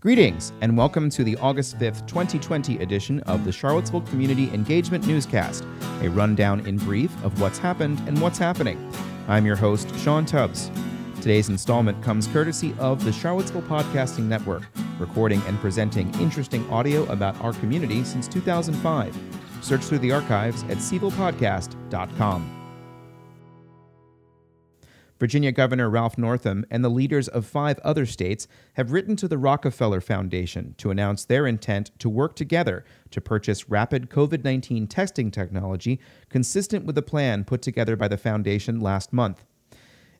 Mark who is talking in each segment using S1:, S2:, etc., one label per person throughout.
S1: Greetings, and welcome to the August 5th, 2020 edition of the Charlottesville Community Engagement Newscast, a rundown in brief of what's happened and what's happening. I'm your host, Sean Tubbs. Today's installment comes courtesy of the Charlottesville Podcasting Network, recording and presenting interesting audio about our community since 2005. Search through the archives at cvillePodcast.com. Virginia Governor Ralph Northam and the leaders of five other states have written to the Rockefeller Foundation to announce their intent to work together to purchase rapid COVID 19 testing technology consistent with the plan put together by the foundation last month.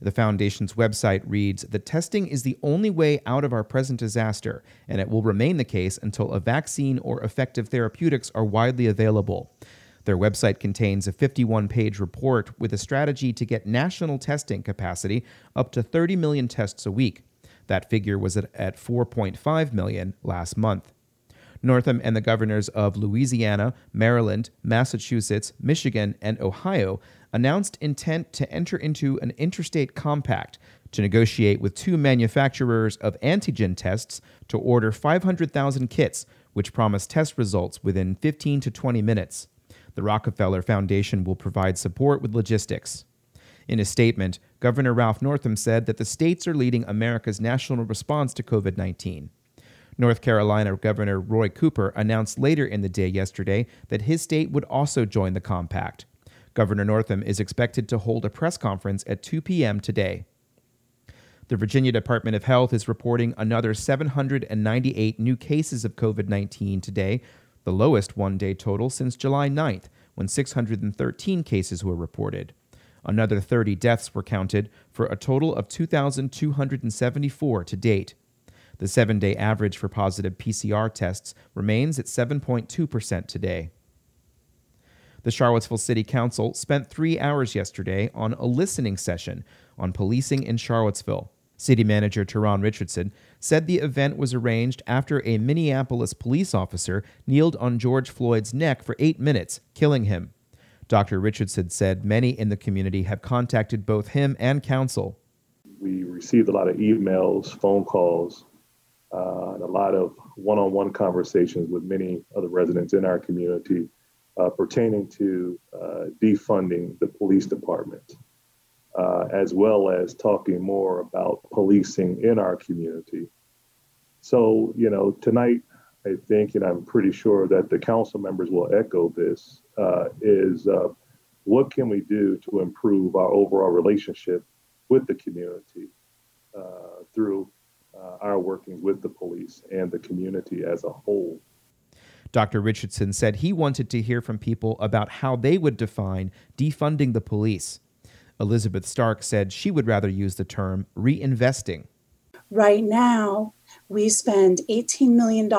S1: The foundation's website reads The testing is the only way out of our present disaster, and it will remain the case until a vaccine or effective therapeutics are widely available. Their website contains a 51 page report with a strategy to get national testing capacity up to 30 million tests a week. That figure was at, 4.5 million last month. Northam and the governors of Louisiana, Maryland, Massachusetts, Michigan, and Ohio announced intent to enter into an interstate compact to negotiate with two manufacturers of antigen tests to order 500,000 kits, which promise test results within 15 to 20 minutes. The Rockefeller Foundation will provide support with logistics. In a statement, Governor Ralph Northam said that the states are leading America's national response to COVID 19. North Carolina Governor Roy Cooper announced later in the day yesterday that his state would also join the compact. Governor Northam is expected to hold a press conference at 2 p.m. today. The Virginia Department of Health is reporting another 798 new cases of COVID 19 today, the lowest one day total since July 9th, when 613 cases were reported. Another 30 deaths were counted for a total of 2,274 to date. The seven day average for positive PCR tests remains at 7.2% today. The Charlottesville City Council spent three hours yesterday on a listening session on policing in Charlottesville. City Manager Tarron Richardson said the event was arranged after a Minneapolis police officer kneeled on George Floyd's neck for eight minutes, killing him. Dr. Richardson said many in the community have contacted both him and council.
S2: We received a lot of emails, phone calls, uh, and a lot of one on one conversations with many other residents in our community uh, pertaining to uh, defunding the police department uh, as well as talking more about policing in our community. So, you know, tonight, I think, and I'm pretty sure that the council members will echo this, uh, is uh, what can we do to improve our overall relationship with the community uh, through uh, our working with the police and the community as a whole.
S1: Dr. Richardson said he wanted to hear from people about how they would define defunding the police. Elizabeth Stark said she would rather use the term reinvesting.
S3: Right now, we spend $18 million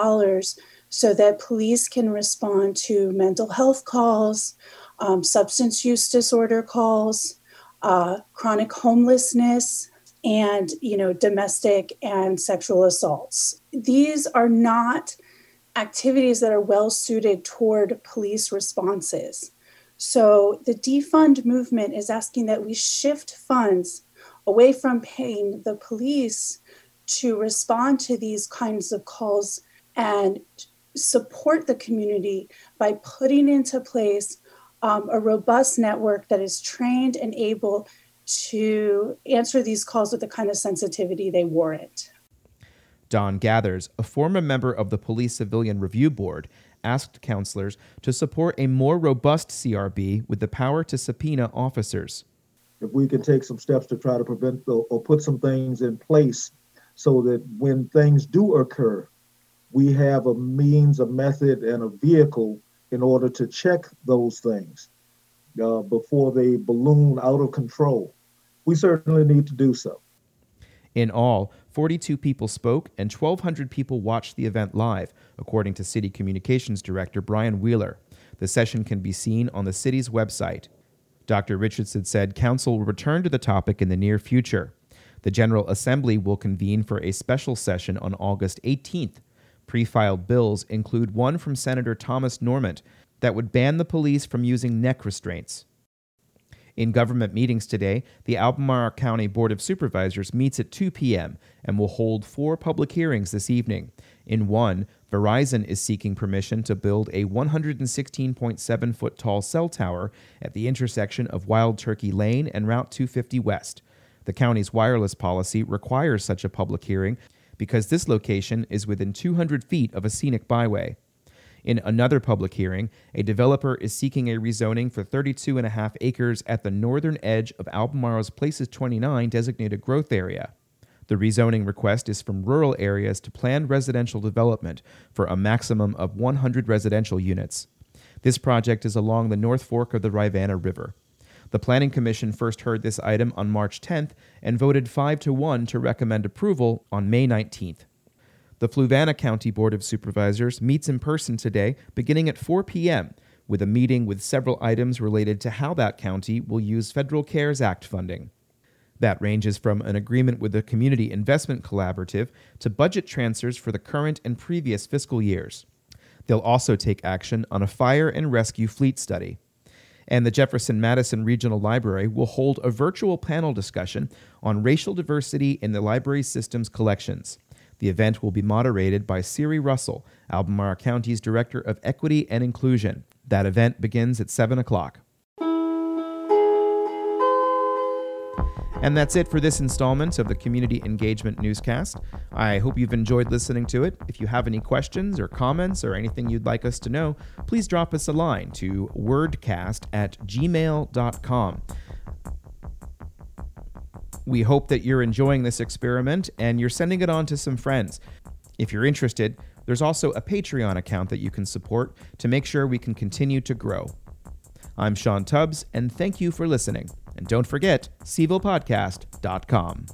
S3: so that police can respond to mental health calls, um, substance use disorder calls, uh, chronic homelessness, and you know domestic and sexual assaults. These are not activities that are well suited toward police responses. So the defund movement is asking that we shift funds away from paying the police to respond to these kinds of calls and support the community by putting into place um, a robust network that is trained and able to answer these calls with the kind of sensitivity they warrant.
S1: Don Gathers, a former member of the Police Civilian Review Board, asked counselors to support a more robust CRB with the power to subpoena officers.
S4: If we can take some steps to try to prevent or put some things in place so that when things do occur, we have a means, a method, and a vehicle in order to check those things uh, before they balloon out of control. We certainly need to do so.
S1: In all, 42 people spoke and 1,200 people watched the event live, according to City Communications Director Brian Wheeler. The session can be seen on the city's website. Dr. Richardson said Council will return to the topic in the near future. The General Assembly will convene for a special session on August 18th. Pre filed bills include one from Senator Thomas Norment that would ban the police from using neck restraints. In government meetings today, the Albemarle County Board of Supervisors meets at 2 p.m. and will hold four public hearings this evening. In one, Verizon is seeking permission to build a 116.7 foot tall cell tower at the intersection of Wild Turkey Lane and Route 250 West. The county's wireless policy requires such a public hearing because this location is within 200 feet of a scenic byway. In another public hearing, a developer is seeking a rezoning for 32 and a half acres at the northern edge of Albemarle's Places 29 designated growth area. The rezoning request is from rural areas to planned residential development for a maximum of 100 residential units. This project is along the North Fork of the Rivanna River. The Planning Commission first heard this item on March 10th and voted 5 to 1 to recommend approval on May 19th. The Fluvanna County Board of Supervisors meets in person today, beginning at 4 p.m., with a meeting with several items related to how that county will use Federal CARES Act funding. That ranges from an agreement with the Community Investment Collaborative to budget transfers for the current and previous fiscal years. They'll also take action on a fire and rescue fleet study. And the Jefferson Madison Regional Library will hold a virtual panel discussion on racial diversity in the library system's collections. The event will be moderated by Siri Russell, Albemarle County's Director of Equity and Inclusion. That event begins at 7 o'clock. And that's it for this installment of the Community Engagement Newscast. I hope you've enjoyed listening to it. If you have any questions or comments or anything you'd like us to know, please drop us a line to wordcast at gmail.com. We hope that you're enjoying this experiment and you're sending it on to some friends. If you're interested, there's also a Patreon account that you can support to make sure we can continue to grow. I'm Sean Tubbs, and thank you for listening. And don't forget, CVillePodcast.com.